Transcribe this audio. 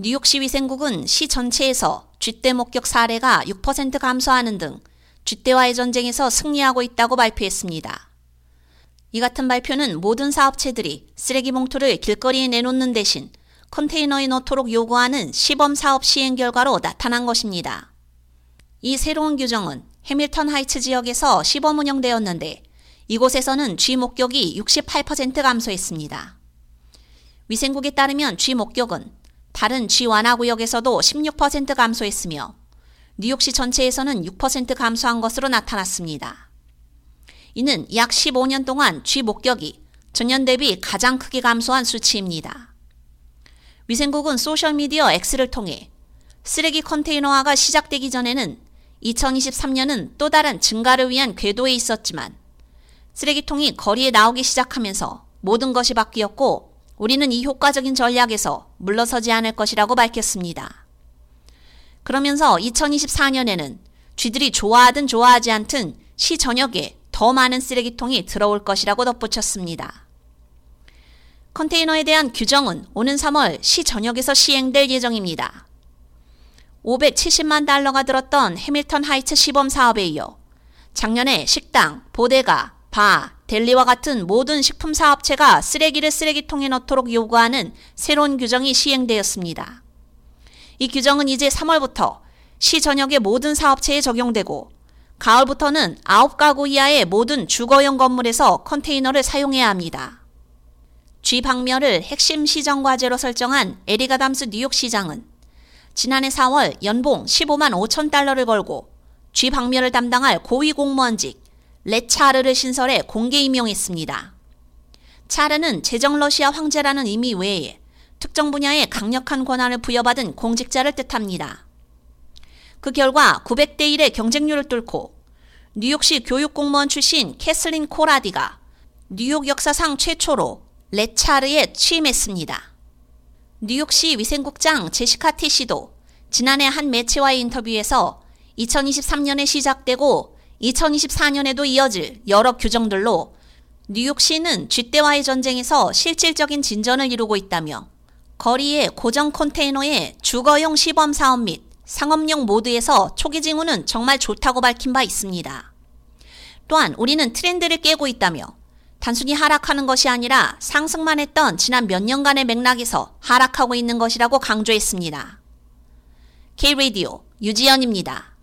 뉴욕시 위생국은 시 전체에서 쥐떼 목격 사례가 6% 감소하는 등 쥐떼와의 전쟁에서 승리하고 있다고 발표했습니다. 이 같은 발표는 모든 사업체들이 쓰레기 봉투를 길거리에 내놓는 대신 컨테이너에 넣도록 요구하는 시범 사업 시행 결과로 나타난 것입니다. 이 새로운 규정은 해밀턴 하이츠 지역에서 시범 운영되었는데 이곳에서는 쥐 목격이 68% 감소했습니다. 위생국에 따르면 쥐 목격은 다른 쥐 완화 구역에서도 16% 감소했으며 뉴욕시 전체에서는 6% 감소한 것으로 나타났습니다. 이는 약 15년 동안 쥐 목격이 전년 대비 가장 크게 감소한 수치입니다. 위생국은 소셜미디어 X를 통해 쓰레기 컨테이너화가 시작되기 전에는 2023년은 또 다른 증가를 위한 궤도에 있었지만 쓰레기통이 거리에 나오기 시작하면서 모든 것이 바뀌었고 우리는 이 효과적인 전략에서 물러서지 않을 것이라고 밝혔습니다. 그러면서 2024년에는 쥐들이 좋아하든 좋아하지 않든 시 전역에 더 많은 쓰레기통이 들어올 것이라고 덧붙였습니다. 컨테이너에 대한 규정은 오는 3월 시 전역에서 시행될 예정입니다. 570만 달러가 들었던 해밀턴 하이츠 시범 사업에 이어 작년에 식당, 보데가, 바, 델리와 같은 모든 식품 사업체가 쓰레기를 쓰레기통에 넣도록 요구하는 새로운 규정이 시행되었습니다. 이 규정은 이제 3월부터 시 전역의 모든 사업체에 적용되고 가을부터는 9가구 이하의 모든 주거용 건물에서 컨테이너를 사용해야 합니다. 쥐 박멸을 핵심 시정 과제로 설정한 에리가담스 뉴욕시장은 지난해 4월 연봉 15만 5천 달러를 걸고 쥐 박멸을 담당할 고위 공무원직 rat czar를 신설해 공개 임용했습니다. 차르는 제정 러시아 황제라는 의미 외에 특정 분야에 강력한 권한을 부여받은 공직자를 뜻합니다. 그 결과 900대 1의 경쟁률을 뚫고 뉴욕시 교육공무원 출신 캐슬린 코라디가 뉴욕 역사상 최초로 rat czar에 취임했습니다. 뉴욕시 위생국장 제시카 티시도 지난해 한 매체와의 인터뷰에서 2023년에 시작되고 2024년에도 이어질 여러 규정들로 뉴욕시는 쥐떼와의 전쟁에서 실질적인 진전을 이루고 있다며 거리의 고정 컨테이너의 주거용 시범 사업 및 상업용 모드에서 초기 징후는 정말 좋다고 밝힌 바 있습니다. 또한 우리는 트렌드를 깨고 있다며 단순히 하락하는 것이 아니라 상승만 했던 지난 몇 년간의 맥락에서 하락하고 있는 것이라고 강조했습니다. K-Radio 유지연입니다.